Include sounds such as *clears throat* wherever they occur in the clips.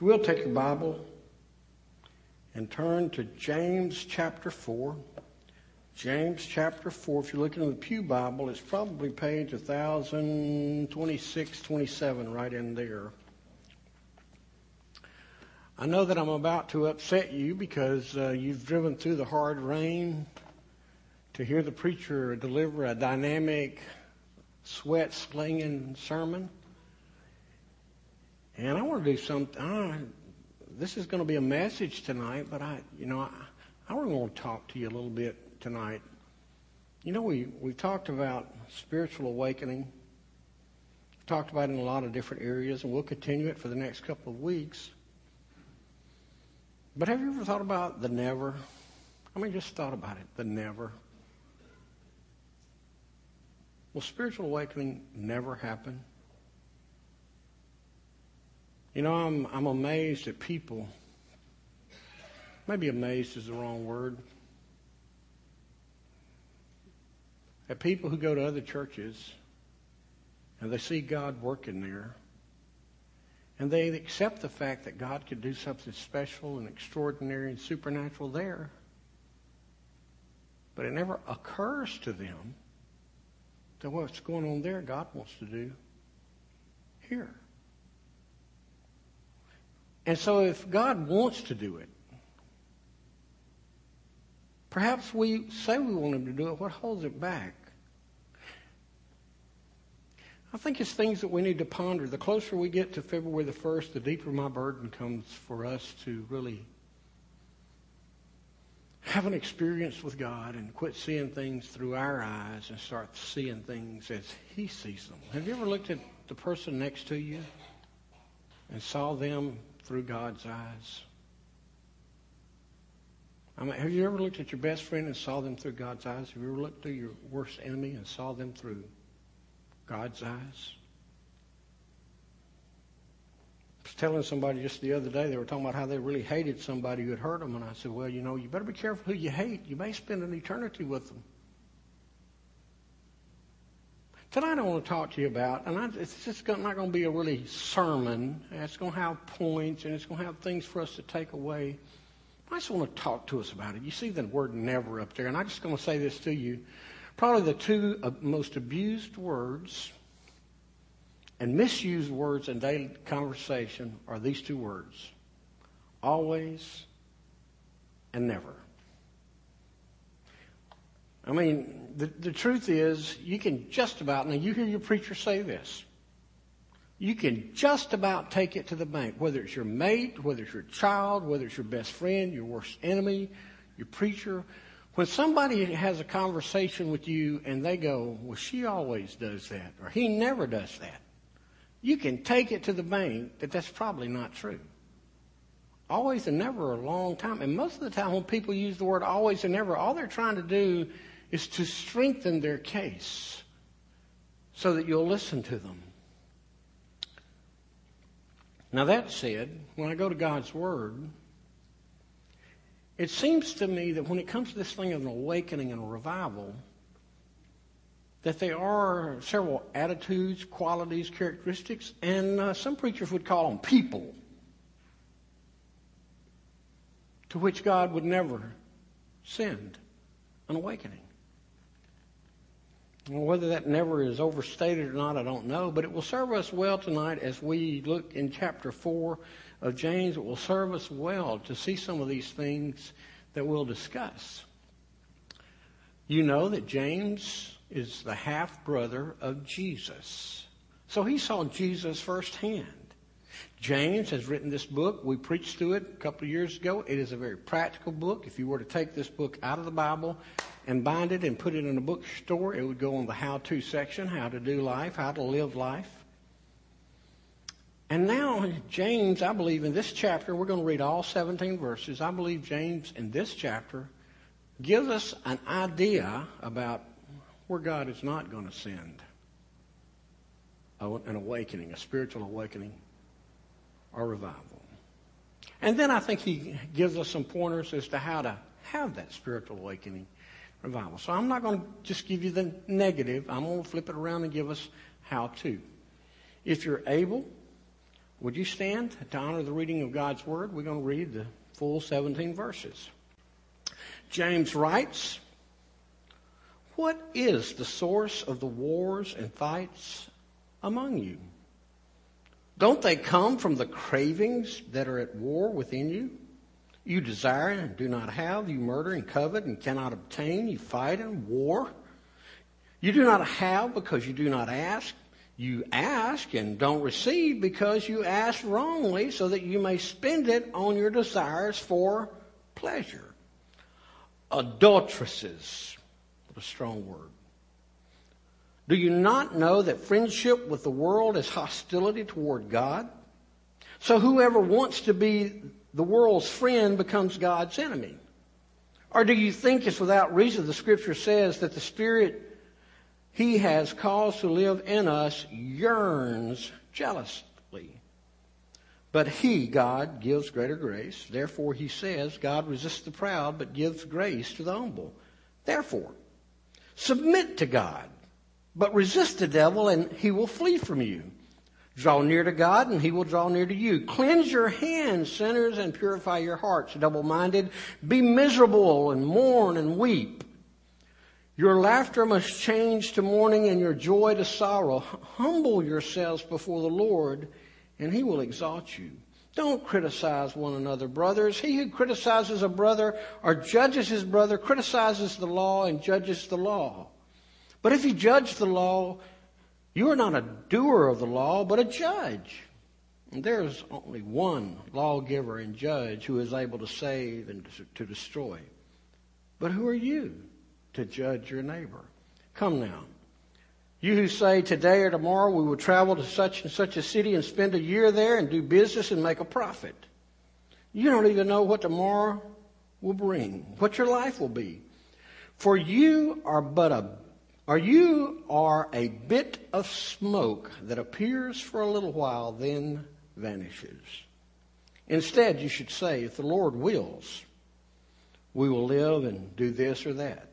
Will, take your Bible and turn to James chapter 4. James chapter 4. If you're looking in the Pew Bible, it's probably page 1026, 27, right in there. I know that I'm about to upset you because uh, you've driven through the hard rain to hear the preacher deliver a dynamic, sweat slinging sermon. And I want to do something. Uh, this is going to be a message tonight, but I, you know, I, I want to talk to you a little bit tonight. You know, we, we've talked about spiritual awakening. We've talked about it in a lot of different areas, and we'll continue it for the next couple of weeks. But have you ever thought about the never? I mean, just thought about it, the never. Will spiritual awakening never happen? You know, I'm, I'm amazed at people. Maybe amazed is the wrong word. At people who go to other churches and they see God working there and they accept the fact that God could do something special and extraordinary and supernatural there. But it never occurs to them that what's going on there, God wants to do here. And so if God wants to do it, perhaps we say we want Him to do it. What holds it back? I think it's things that we need to ponder. The closer we get to February the 1st, the deeper my burden comes for us to really have an experience with God and quit seeing things through our eyes and start seeing things as He sees them. Have you ever looked at the person next to you and saw them through God's eyes? I mean, have you ever looked at your best friend and saw them through God's eyes? Have you ever looked at your worst enemy and saw them through God's eyes. I was telling somebody just the other day, they were talking about how they really hated somebody who had hurt them, and I said, well, you know, you better be careful who you hate. You may spend an eternity with them. Tonight I want to talk to you about, and I, it's just not going to be a really sermon. It's going to have points, and it's going to have things for us to take away. I just want to talk to us about it. You see the word never up there, and I'm just going to say this to you. Probably the two uh, most abused words and misused words in daily conversation are these two words always and never. I mean, the, the truth is, you can just about, now you hear your preacher say this, you can just about take it to the bank, whether it's your mate, whether it's your child, whether it's your best friend, your worst enemy, your preacher, when somebody has a conversation with you and they go, well, she always does that, or he never does that, you can take it to the bank that that's probably not true. Always and never a long time. And most of the time when people use the word always and never, all they're trying to do is to strengthen their case so that you'll listen to them. Now that said, when I go to God's Word, it seems to me that when it comes to this thing of an awakening and a revival, that there are several attitudes, qualities, characteristics, and uh, some preachers would call them people, to which God would never send an awakening. Whether that never is overstated or not, I don't know, but it will serve us well tonight as we look in chapter 4 of James. It will serve us well to see some of these things that we'll discuss. You know that James is the half brother of Jesus. So he saw Jesus firsthand. James has written this book. We preached through it a couple of years ago. It is a very practical book. If you were to take this book out of the Bible and bind it and put it in a bookstore, it would go on the how to section, how to do life, how to live life. And now, James, I believe in this chapter, we're going to read all 17 verses. I believe James in this chapter gives us an idea about where God is not going to send an awakening, a spiritual awakening or revival. And then I think he gives us some pointers as to how to have that spiritual awakening revival. So I'm not going to just give you the negative. I'm going to flip it around and give us how to. If you're able, Would you stand to honor the reading of God's Word? We're going to read the full 17 verses. James writes, What is the source of the wars and fights among you? Don't they come from the cravings that are at war within you? You desire and do not have. You murder and covet and cannot obtain. You fight and war. You do not have because you do not ask. You ask and don't receive because you ask wrongly so that you may spend it on your desires for pleasure. Adulteresses. What a strong word. Do you not know that friendship with the world is hostility toward God? So whoever wants to be the world's friend becomes God's enemy. Or do you think it's without reason the scripture says that the Spirit he has caused to live in us yearns jealously. But he, God, gives greater grace. Therefore, he says, God resists the proud, but gives grace to the humble. Therefore, submit to God, but resist the devil, and he will flee from you. Draw near to God, and he will draw near to you. Cleanse your hands, sinners, and purify your hearts, double minded. Be miserable, and mourn, and weep. Your laughter must change to mourning and your joy to sorrow. Humble yourselves before the Lord and he will exalt you. Don't criticize one another, brothers. He who criticizes a brother or judges his brother criticizes the law and judges the law. But if you judge the law, you are not a doer of the law, but a judge. And there is only one lawgiver and judge who is able to save and to destroy. But who are you? to judge your neighbor. Come now. You who say today or tomorrow we will travel to such and such a city and spend a year there and do business and make a profit. You don't even know what tomorrow will bring, what your life will be. For you are but a or you are a bit of smoke that appears for a little while, then vanishes. Instead, you should say, if the Lord wills, we will live and do this or that.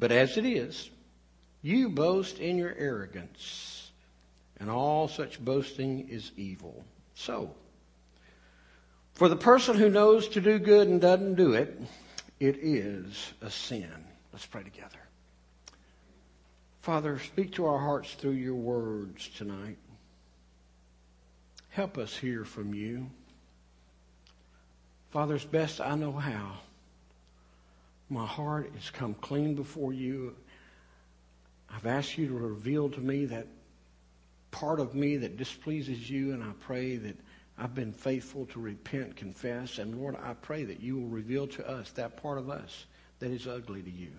But as it is, you boast in your arrogance, and all such boasting is evil. So, for the person who knows to do good and doesn't do it, it is a sin. Let's pray together. Father, speak to our hearts through your words tonight. Help us hear from you. Father, as best I know how, my heart has come clean before you. I've asked you to reveal to me that part of me that displeases you, and I pray that I've been faithful to repent, confess, and Lord, I pray that you will reveal to us that part of us that is ugly to you.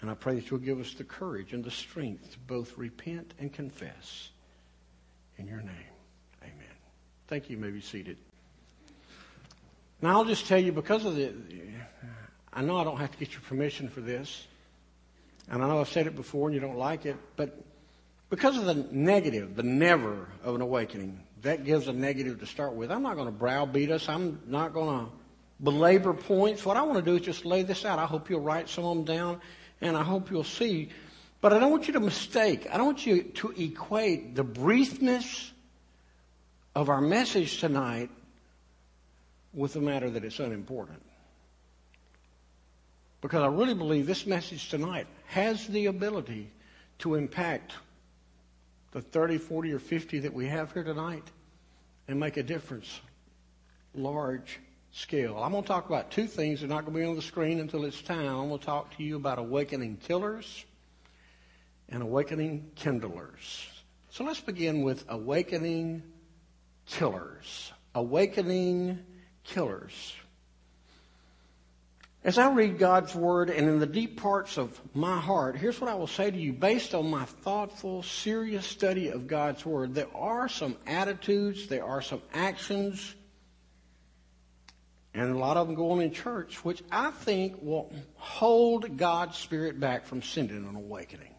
And I pray that you'll give us the courage and the strength to both repent and confess. In your name, amen. Thank you. you may be seated. Now, I'll just tell you because of the, I know I don't have to get your permission for this. And I know I've said it before and you don't like it, but because of the negative, the never of an awakening, that gives a negative to start with. I'm not going to browbeat us. I'm not going to belabor points. What I want to do is just lay this out. I hope you'll write some of them down and I hope you'll see. But I don't want you to mistake. I don't want you to equate the briefness of our message tonight with the matter that it's unimportant. Because I really believe this message tonight has the ability to impact the 30, 40, or 50 that we have here tonight and make a difference large scale. I'm going to talk about two things. They're not going to be on the screen until it's time. I'm going to talk to you about awakening killers and awakening kindlers. So let's begin with awakening killers. Awakening killers. As I read God's Word and in the deep parts of my heart, here's what I will say to you based on my thoughtful, serious study of God's Word. There are some attitudes, there are some actions, and a lot of them go on in church, which I think will hold God's Spirit back from sending an awakening.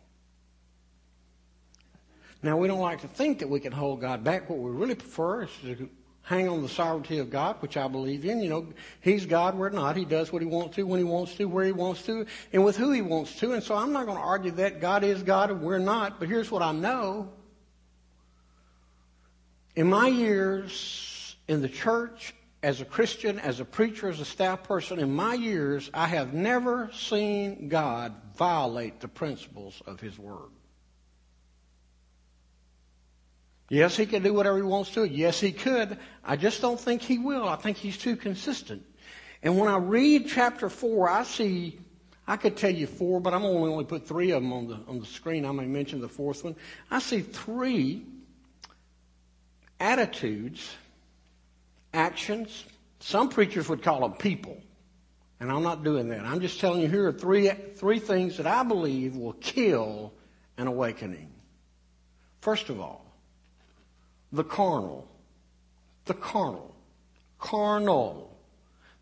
Now, we don't like to think that we can hold God back. What we really prefer is to hang on the sovereignty of God, which I believe in. You know, He's God, we're not. He does what He wants to, when He wants to, where He wants to, and with who He wants to. And so I'm not going to argue that God is God and we're not. But here's what I know. In my years in the church, as a Christian, as a preacher, as a staff person, in my years, I have never seen God violate the principles of His Word. Yes, He can do whatever He wants to. Yes, He could. I just don't think He will. I think He's too consistent. And when I read chapter 4, I see, I could tell you four, but I'm only only put three of them on the, on the screen. I may mention the fourth one. I see three attitudes, actions. Some preachers would call them people. And I'm not doing that. I'm just telling you here are three, three things that I believe will kill an awakening. First of all, the carnal. The carnal. Carnal.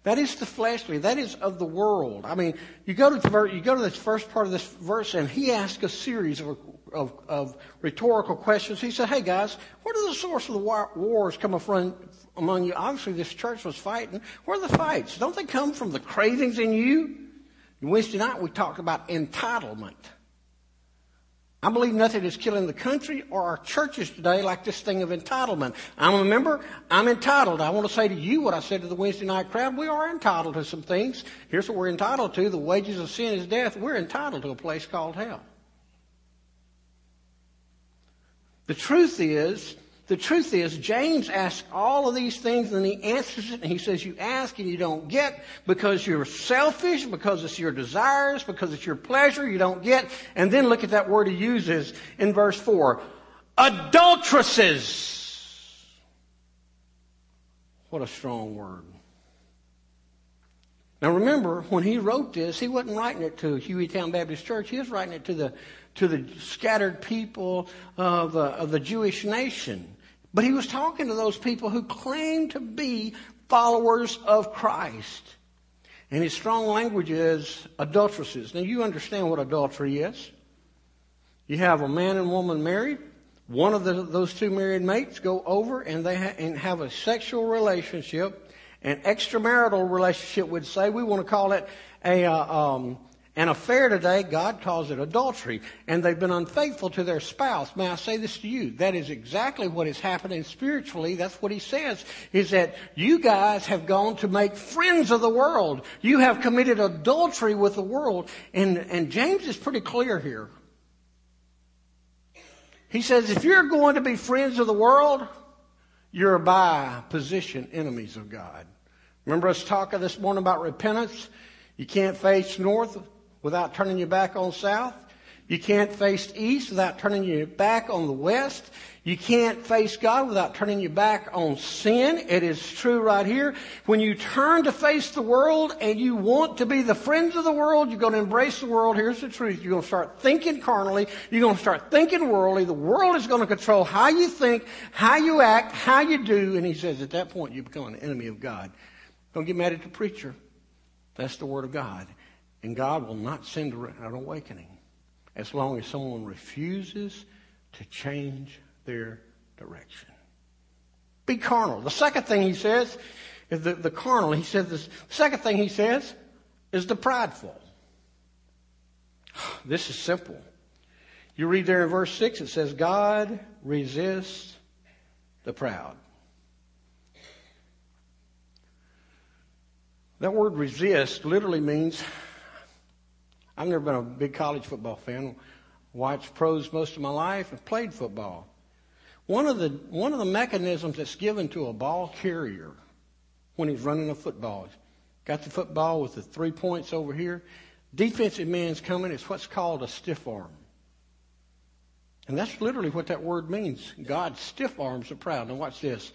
That is the fleshly. That is of the world. I mean, you go to the, you go to this first part of this verse, and he asks a series of, of, of rhetorical questions. He said, "Hey guys, where do the source of the war, wars come from among you? Obviously, this church was fighting. Where are the fights? Don't they come from the cravings in you?" Wednesday night we talked about entitlement. I believe nothing is killing the country or our churches today like this thing of entitlement. I'm a member. I'm entitled. I want to say to you what I said to the Wednesday night crowd. We are entitled to some things. Here's what we're entitled to. The wages of sin is death. We're entitled to a place called hell. The truth is, the truth is, James asks all of these things and he answers it and he says, you ask and you don't get because you're selfish, because it's your desires, because it's your pleasure, you don't get. And then look at that word he uses in verse 4. Adulteresses. What a strong word. Now remember, when he wrote this, he wasn't writing it to Hueytown Baptist Church. He was writing it to the, to the scattered people of, uh, of the Jewish nation. But he was talking to those people who claimed to be followers of Christ. And his strong language is adulteresses. Now you understand what adultery is. You have a man and woman married. One of the, those two married mates go over and they ha- and have a sexual relationship, an extramarital relationship would say. We want to call it a, uh, um, an affair today, God calls it adultery, and they've been unfaithful to their spouse. May I say this to you? That is exactly what is happening spiritually. That's what he says, is that you guys have gone to make friends of the world. You have committed adultery with the world. And, and James is pretty clear here. He says, if you're going to be friends of the world, you're by position enemies of God. Remember us talking this morning about repentance? You can't face north without turning your back on south. You can't face east without turning your back on the west. You can't face God without turning your back on sin. It is true right here. When you turn to face the world and you want to be the friends of the world, you're going to embrace the world. Here's the truth. You're going to start thinking carnally. You're going to start thinking worldly. The world is going to control how you think, how you act, how you do. And he says at that point you become an enemy of God. Don't get mad at the preacher. That's the word of God. And God will not send an awakening as long as someone refuses to change their direction. Be carnal. The second thing he says is the, the carnal. He says this, the second thing he says is the prideful. *sighs* This is simple. You read there in verse 6, it says, God resists the proud. That word resist literally means I've never been a big college football fan. Watched pros most of my life and played football. One of the one of the mechanisms that's given to a ball carrier when he's running a football, got the football with the three points over here. Defensive man's coming. It's what's called a stiff arm. And that's literally what that word means. God stiff arms the proud. Now watch this.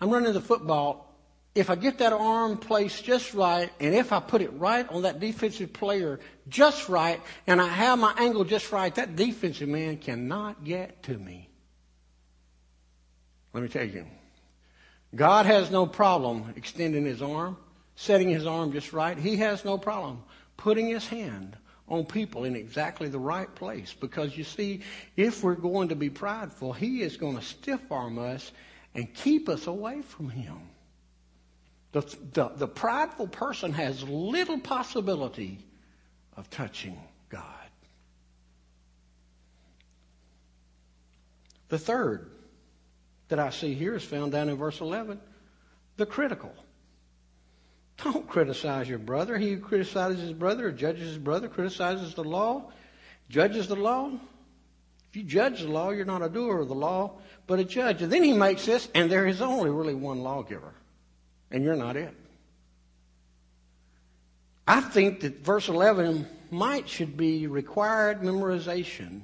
I'm running the football if I get that arm placed just right, and if I put it right on that defensive player just right, and I have my angle just right, that defensive man cannot get to me. Let me tell you. God has no problem extending his arm, setting his arm just right. He has no problem putting his hand on people in exactly the right place. Because you see, if we're going to be prideful, he is going to stiff arm us and keep us away from him. The, the, the prideful person has little possibility of touching God. The third, that I see here is found down in verse 11. The critical. Don't criticize your brother. He who criticizes his brother or judges his brother criticizes the law, judges the law. If you judge the law, you're not a doer of the law, but a judge. And then he makes this, and there is only really one lawgiver, and you're not it. I think that verse 11 might should be required memorization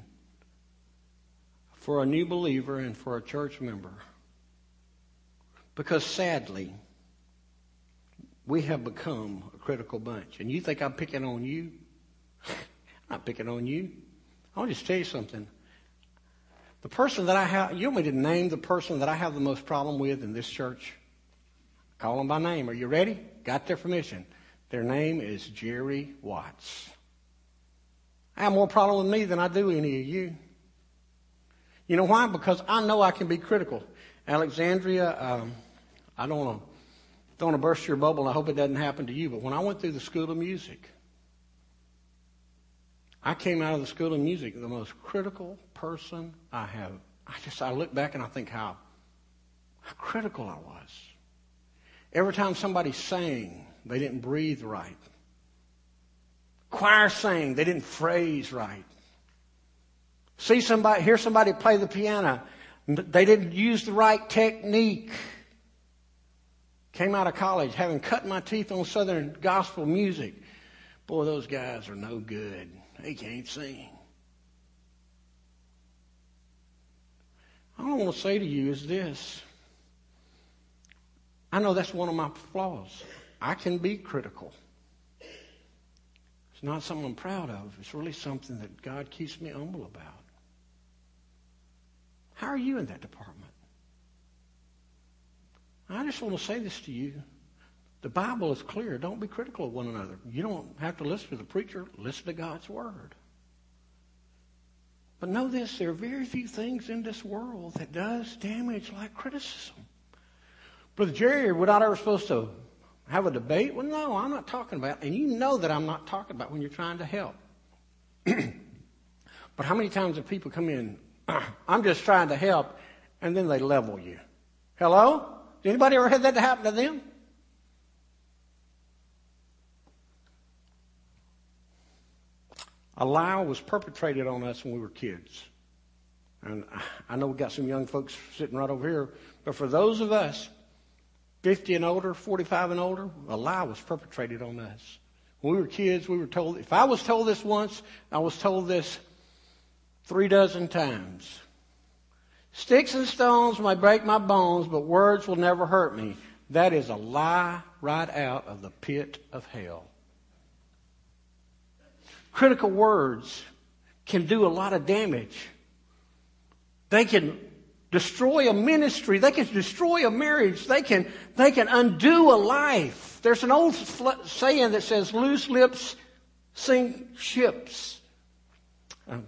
for a new believer and for a church member. Because sadly, we have become a critical bunch. And you think I'm picking on you? *laughs* I'm not picking on you. I'll just tell you something. The person that I have, you want me to name the person that I have the most problem with in this church? Call them by name. Are you ready? Got their permission. Their name is Jerry Watts. I have more problem with me than I do any of you. You know why? Because I know I can be critical. Alexandria, um, I don't want to don't want to burst your bubble. I hope it doesn't happen to you. But when I went through the School of Music, I came out of the School of Music the most critical person I have. I just I look back and I think how how critical I was. Every time somebody sang, they didn't breathe right. Choir sang, they didn't phrase right. See somebody, hear somebody play the piano, they didn't use the right technique. Came out of college having cut my teeth on Southern gospel music. Boy, those guys are no good. They can't sing. All I want to say to you is this. I know that's one of my flaws. I can be critical. It's not something I'm proud of. It's really something that God keeps me humble about. How are you in that department? I just want to say this to you. The Bible is clear. Don't be critical of one another. You don't have to listen to the preacher. Listen to God's Word. But know this, there are very few things in this world that does damage like criticism. Brother Jerry, we're not ever supposed to have a debate? Well, no, I'm not talking about, and you know that I'm not talking about when you're trying to help. *clears throat* but how many times have people come in, *clears throat* I'm just trying to help, and then they level you? Hello? Anybody ever had that happen to them? A lie was perpetrated on us when we were kids. And I know we got some young folks sitting right over here, but for those of us 50 and older, 45 and older, a lie was perpetrated on us. When we were kids, we were told, if I was told this once, I was told this three dozen times. Sticks and stones may break my bones, but words will never hurt me. That is a lie right out of the pit of hell. Critical words can do a lot of damage. They can destroy a ministry. They can destroy a marriage. They can, they can undo a life. There's an old saying that says, loose lips sink ships. Um,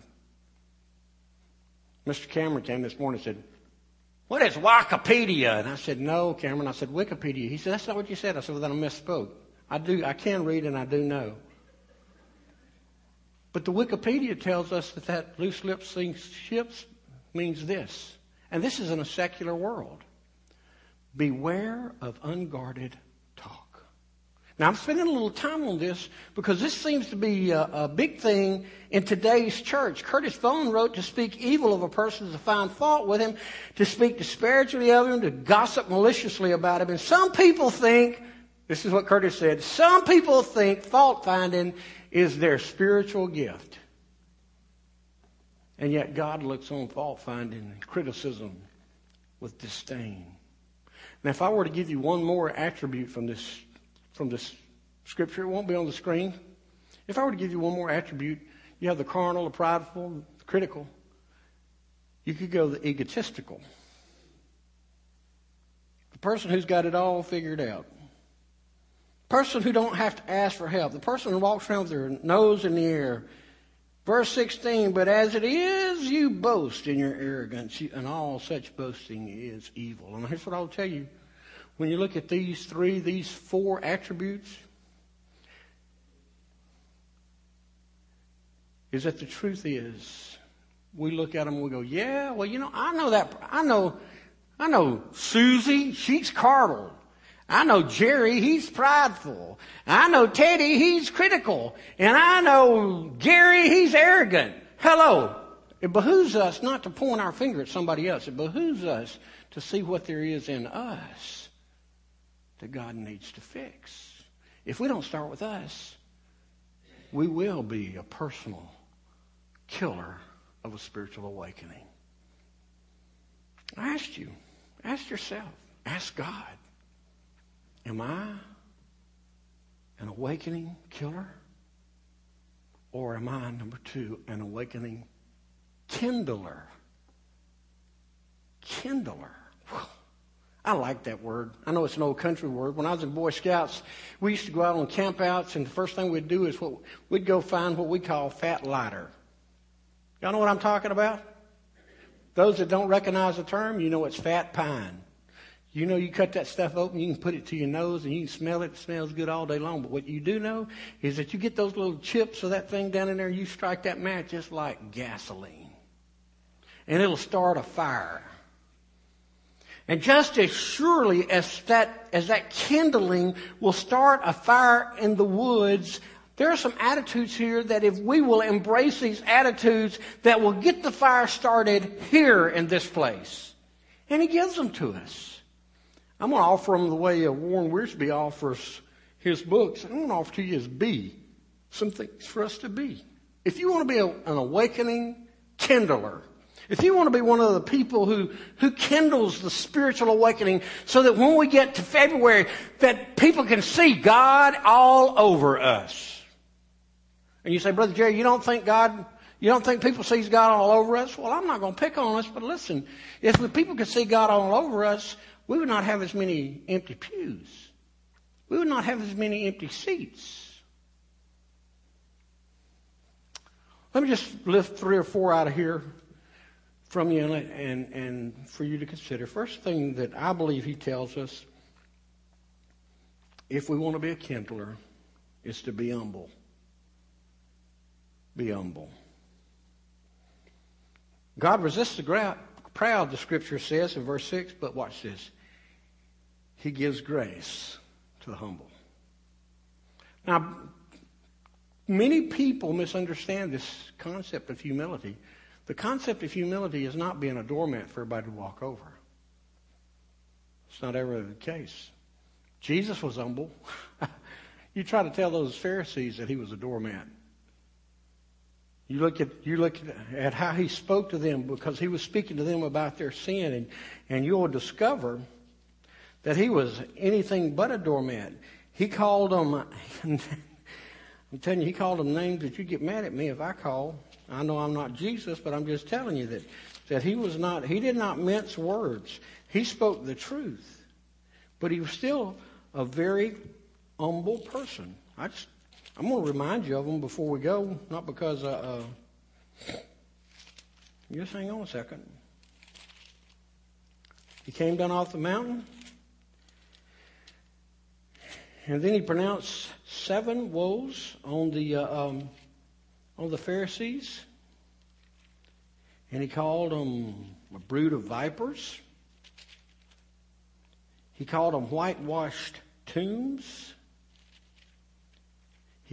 Mr. Cameron came this morning and said, what is Wikipedia? And I said, no, Cameron. I said, Wikipedia. He said, that's not what you said. I said, well, then I misspoke. I do, I can read and I do know. But the Wikipedia tells us that that loose lips sink ships means this. And this is in a secular world. Beware of unguarded talk. Now, I'm spending a little time on this because this seems to be a, a big thing in today's church. Curtis Vaughan wrote to speak evil of a person, to find fault with him, to speak disparagingly of him, to gossip maliciously about him. And some people think, this is what Curtis said, some people think fault finding is their spiritual gift. And yet God looks on fault finding and criticism with disdain. Now, if I were to give you one more attribute from this, from this scripture, it won't be on the screen. If I were to give you one more attribute, you have the carnal, the prideful, the critical. You could go the egotistical. The person who's got it all figured out. The person who don't have to ask for help. The person who walks around with their nose in the air Verse 16, but as it is, you boast in your arrogance, and all such boasting is evil. And here's what I'll tell you. When you look at these three, these four attributes, is that the truth is, we look at them and we go, yeah, well, you know, I know that, I know, I know Susie, she's carnal. I know Jerry, he's prideful. I know Teddy, he's critical. And I know Gary, he's arrogant. Hello. It behooves us not to point our finger at somebody else. It behooves us to see what there is in us that God needs to fix. If we don't start with us, we will be a personal killer of a spiritual awakening. I asked you, ask yourself, ask God, am I an awakening killer? Or am I, number two, an awakening kindler? Kindler. I like that word. I know it's an old country word. When I was in Boy Scouts, we used to go out on campouts, and the first thing we'd do is what we'd go find what we call fat lighter. Y'all know what I'm talking about? Those that don't recognize the term, you know it's fat pine. You know you cut that stuff open, you can put it to your nose and you can smell it. It smells good all day long. But what you do know is that you get those little chips of that thing down in there, you strike that match just like gasoline. And it'll start a fire. And just as surely as that, as that kindling will start a fire in the woods, there are some attitudes here that if we will embrace these attitudes that will get the fire started here in this place. And he gives them to us. I'm going to offer them the way Warren Wiersbe offers his books. I'm going to offer to you as B, some things for us to be. If you want to be a, an awakening kindler, if you want to be one of the people who, who kindles the spiritual awakening so that when we get to February, that people can see God all over us. And you say, Brother Jerry, you don't think God, you don't think people sees God all over us? Well, I'm not going to pick on us, but listen, if the people could see God all over us, we would not have as many empty pews. We would not have as many empty seats. Let me just lift three or four out of here from you and, and, and for you to consider. First thing that I believe he tells us, if we want to be a kindler, is to be humble. Be humble. God resists the proud, the scripture says in verse 6, but watch this. He gives grace to the humble. Now, many people misunderstand this concept of humility. The concept of humility is not being a doormat for everybody to walk over. It's not ever the case. Jesus was humble. *laughs* you try to tell those Pharisees that he was a doormat. You look at you look at how he spoke to them because he was speaking to them about their sin, and and you'll discover that he was anything but a doormat. He called them. *laughs* I'm telling you, he called them names that you get mad at me if I call. I know I'm not Jesus, but I'm just telling you that that he was not. He did not mince words. He spoke the truth, but he was still a very humble person. I just I'm going to remind you of them before we go, not because, uh, uh, just hang on a second. He came down off the mountain, and then he pronounced seven woes on the uh, um, on the Pharisees, and he called them a brood of vipers. He called them whitewashed tombs.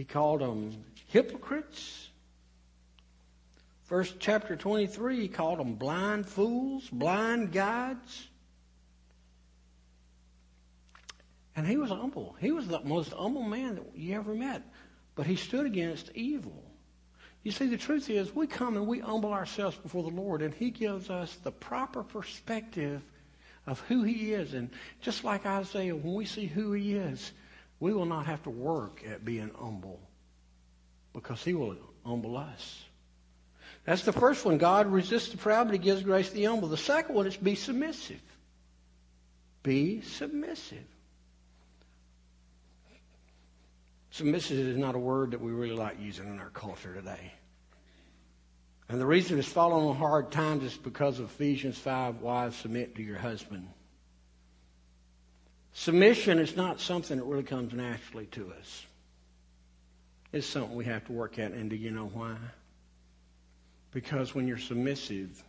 He called them hypocrites. First chapter 23, he called them blind fools, blind guides. And he was humble. He was the most humble man that you ever met. But he stood against evil. You see, the truth is, we come and we humble ourselves before the Lord, and He gives us the proper perspective of who He is. And just like Isaiah, when we see who He is, we will not have to work at being humble because he will humble us. That's the first one. God resists the proud, but he gives grace to the humble. The second one is be submissive. Be submissive. Submissive is not a word that we really like using in our culture today. And the reason it's fallen on hard times is because of Ephesians 5, wives submit to your husband. Submission is not something that really comes naturally to us. It's something we have to work at. And do you know why? Because when you're submissive,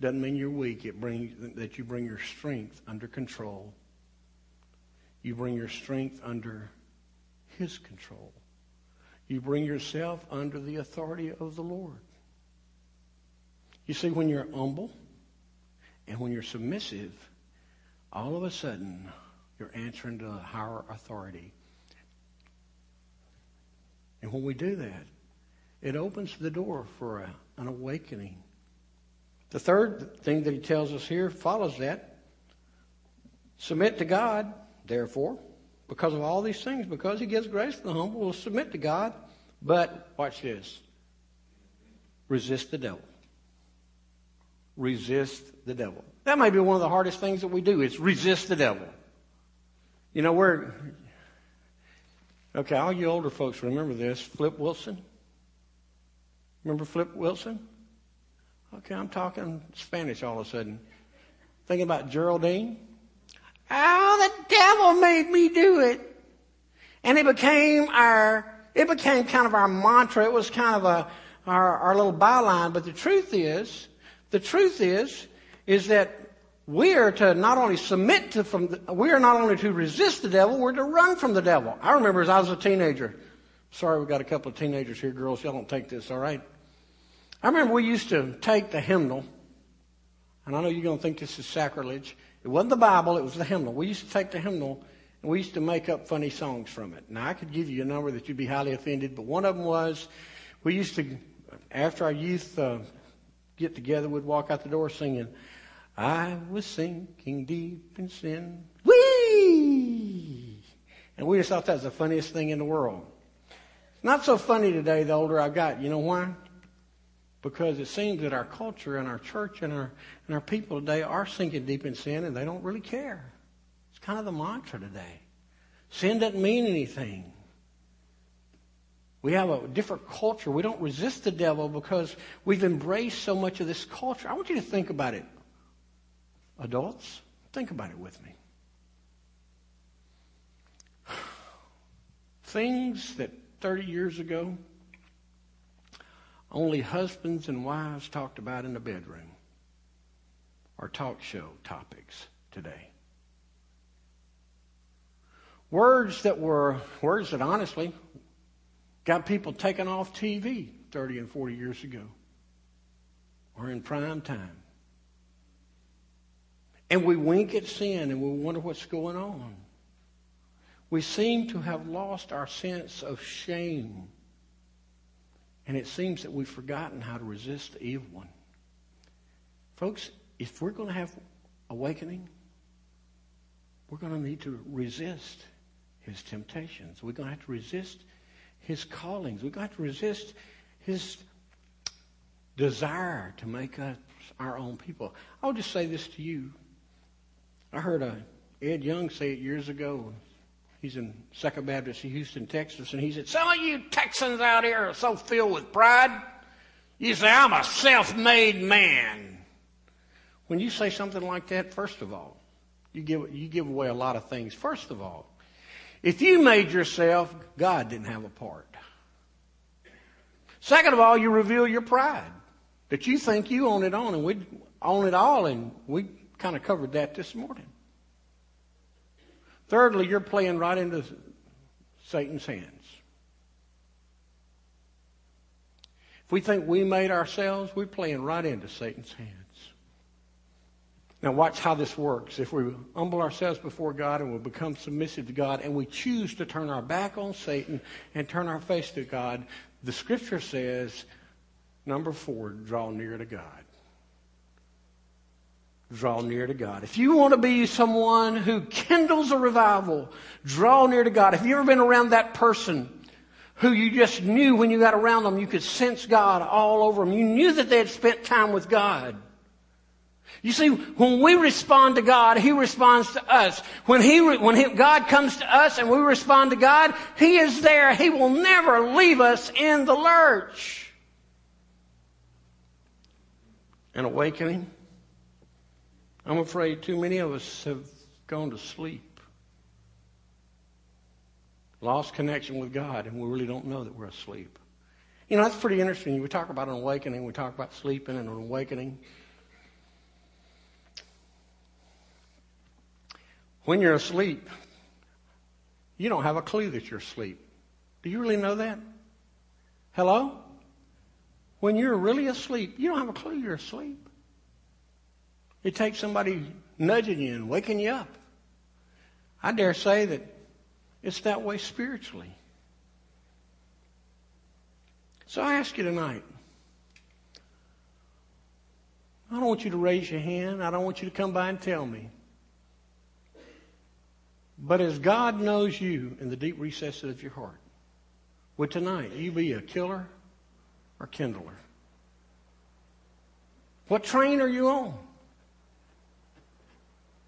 doesn't mean you're weak. It brings that you bring your strength under control. You bring your strength under His control. You bring yourself under the authority of the Lord. You see, when you're humble and when you're submissive, all of a sudden you're answering to a higher authority. And when we do that, it opens the door for a, an awakening. The third thing that he tells us here follows that. Submit to God, therefore, because of all these things, because he gives grace to the humble, will submit to God. But, watch this resist the devil. Resist the devil. That may be one of the hardest things that we do is resist the devil. You know, we're, okay, all you older folks remember this. Flip Wilson. Remember Flip Wilson? Okay, I'm talking Spanish all of a sudden. Thinking about Geraldine. Oh, the devil made me do it. And it became our, it became kind of our mantra. It was kind of a, our, our little byline. But the truth is, the truth is, is that we are to not only submit to from, the, we are not only to resist the devil, we're to run from the devil. I remember as I was a teenager. Sorry, we got a couple of teenagers here, girls. Y'all don't take this, all right? I remember we used to take the hymnal, and I know you're going to think this is sacrilege. It wasn't the Bible, it was the hymnal. We used to take the hymnal and we used to make up funny songs from it. Now, I could give you a number that you'd be highly offended, but one of them was we used to, after our youth uh, get together, we'd walk out the door singing, I was sinking deep in sin. Whee! And we just thought that was the funniest thing in the world. It's not so funny today the older I got. You know why? Because it seems that our culture and our church and our, and our people today are sinking deep in sin and they don't really care. It's kind of the mantra today. Sin doesn't mean anything. We have a different culture. We don't resist the devil because we've embraced so much of this culture. I want you to think about it. Adults, think about it with me. *sighs* Things that 30 years ago only husbands and wives talked about in the bedroom are talk show topics today. Words that were, words that honestly got people taken off TV 30 and 40 years ago are in prime time. And we wink at sin and we wonder what's going on. We seem to have lost our sense of shame and it seems that we've forgotten how to resist the evil one. Folks, if we're going to have awakening, we're going to need to resist his temptations. We're going to have to resist his callings. We're going to have to resist his desire to make us our own people. I'll just say this to you. I heard a Ed Young say it years ago. He's in Second Baptist Houston, Texas, and he said, Some of you Texans out here are so filled with pride. You say, I'm a self made man. When you say something like that, first of all, you give, you give away a lot of things. First of all, if you made yourself, God didn't have a part. Second of all, you reveal your pride. That you think you own it on and we own it all and we kind of covered that this morning. Thirdly, you're playing right into Satan's hands. If we think we made ourselves, we're playing right into Satan's hands. Now, watch how this works. If we humble ourselves before God and we become submissive to God and we choose to turn our back on Satan and turn our face to God, the scripture says, number four, draw near to God draw near to God. If you want to be someone who kindles a revival, draw near to God. If you've ever been around that person who you just knew when you got around them, you could sense God all over them. You knew that they had spent time with God. You see, when we respond to God, He responds to us. When He, when he, God comes to us and we respond to God, He is there. He will never leave us in the lurch. An awakening I'm afraid too many of us have gone to sleep, lost connection with God, and we really don't know that we're asleep. You know, that's pretty interesting. We talk about an awakening, we talk about sleeping and an awakening. When you're asleep, you don't have a clue that you're asleep. Do you really know that? Hello? When you're really asleep, you don't have a clue you're asleep. It takes somebody nudging you and waking you up. I dare say that it's that way spiritually. So I ask you tonight. I don't want you to raise your hand. I don't want you to come by and tell me. But as God knows you in the deep recesses of your heart, would tonight you be a killer or kindler? What train are you on?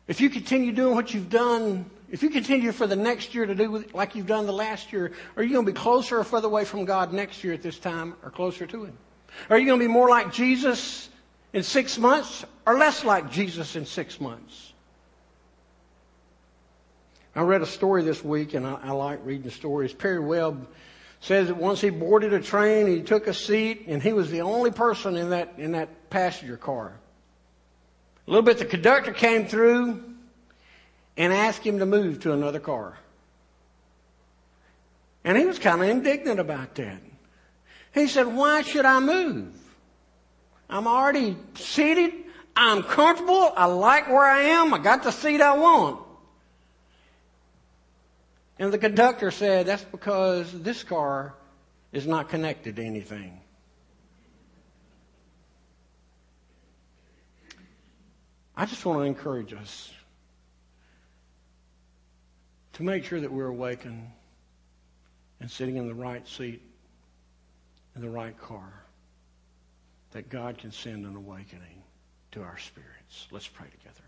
If you continue doing what you've done, if you continue for the next year to do like you've done the last year, are you going to be closer or further away from God next year at this time or closer to Him? Are you going to be more like Jesus in six months or less like Jesus in six months? I read a story this week and I, I like reading stories. Perry Webb says that once he boarded a train, he took a seat and he was the only person in that, in that passenger car. A little bit, the conductor came through and asked him to move to another car. And he was kind of indignant about that. He said, Why should I move? I'm already seated. I'm comfortable. I like where I am. I got the seat I want. And the conductor said, That's because this car is not connected to anything. I just want to encourage us to make sure that we're awakened and sitting in the right seat in the right car, that God can send an awakening to our spirits. Let's pray together.